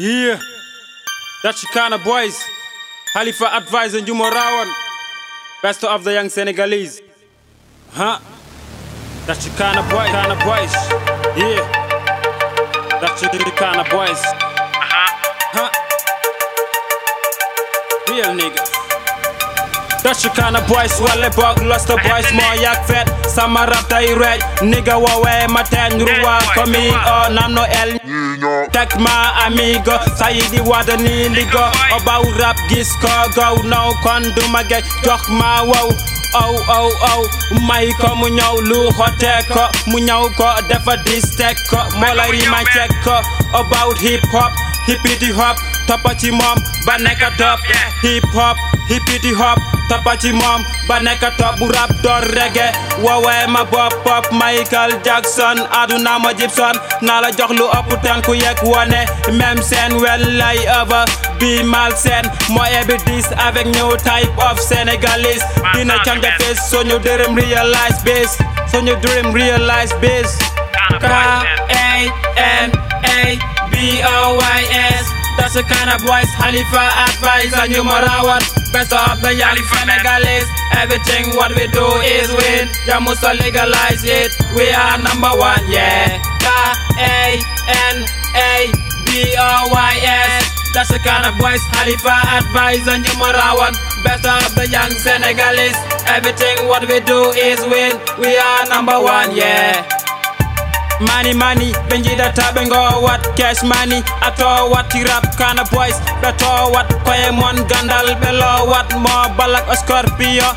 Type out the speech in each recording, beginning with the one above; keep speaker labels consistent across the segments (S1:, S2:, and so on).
S1: Yeah, that's Chicana boys. Khalifa advisor Juma Rawan. Best of the young Senegalese. Huh? That's Chicana boy, Chicana boys. Yeah. That's Chicana boys. Huh? Real niggas. That's your kind of boys, wale bog lost the boys moo yak fet sama rap day rej nigga woowee ma teen ruwa komi o nam no el tek my amigo sayidi wada ni ligo obaw rap gis ko gow now kon duma gej jox ma wow. Ow ow ow may ko mu ñëw lu xote ko mu ñëw ko defa distek ko moo lay rima cek ko about hip hop hippity hop. Toppa ci moom ba nekk top. Hip hop hippity hop toppa ci moom ba nekk top bu reggae. Woowee ma bopp pop Michael Jackson. Aduna ma Gibson jox lu wone même mal ebi dis avec new type of Senegalese. Dina realize realize base K A N A B O Y S. That's the kind of boys Khalifa advice and you Marawan Best of the young Senegalese. Everything what we do is win. Ya musa legalize it We are number one yeah. K A N A B O Y S. That's the kind of boys Khalifa advice and you Marawan Best of the young Senegalese. Everything what we do is win. We are number one yeah Money money benjida taɓe ngo wat cash money? Ato watti rap kana boys ɓe to wat koye mon gandal ɓe lo wat mo balak scorpio?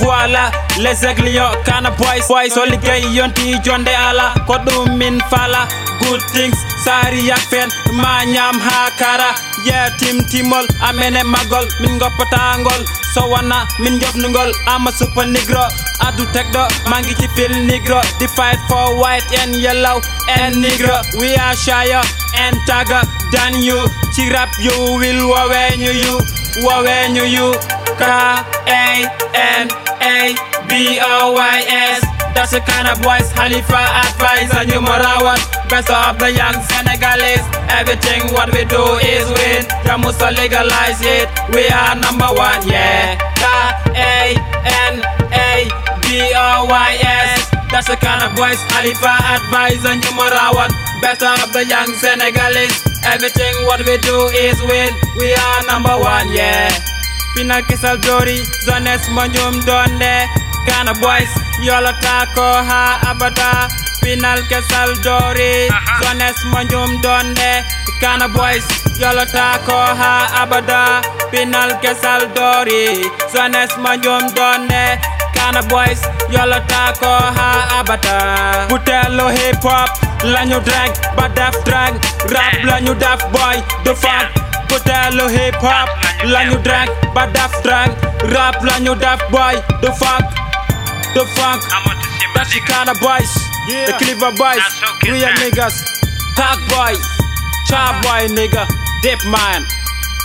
S1: Voilà les aiglions kana boys boys so liggey yonti jonde ala ko min fala good things. Sari yak fen ma ñam ha kara ye timtimol amene magol. Min goppatagol so wona min jofnugol ama super nigro adu tekɗo mangi ci fil negro. The fight for white and yellow and negro. We are shyer and tagger. Than you. Ci rap you will waweñu you. Waweñu you. K A N A B O Y S That's the kind of boys Khalifa advice and you Marawan Best of the young Senegalese. Everything what we do is win. Ya musa legalize it. We are number one yeah. K A N A B O Y S. That's the kind of boys Khalifa advice and you Marawan Best of the young Senegalese. Everything what we do is win. We are number one yeah. Final kisal dori Zones monjum donde Kana boys Yolo tako ha abada Final kisal dori. Zones monjum donde Kana boys Yolo tako ha abada Final kisal dori. Zones monjum donde Kana boys Yolo tako ha abada. Butelo hip hop Lanyu drag Ba def drag. Rap lanyu def boy The fuck. Butelo hip hop lañu drag ba daf drag. Rap lañu daf boy the fuck the fuck that's the kind of boys the clever boys real niggas. Tag boy. Chop boy nigga. Deep man.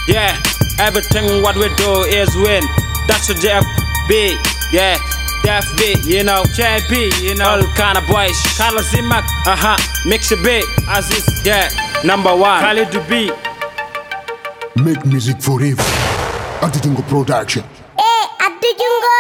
S1: Yeah. Everything what we do is win. That's the Jeff B. Yeah. Def B, you know, JP, you know, all kind of boys. Carlos Zimak, uh huh, Mix B, Aziz, yeah, number one. Khalid B,
S2: Make music forever. Antitungo Production.
S3: Eh, addi jungo.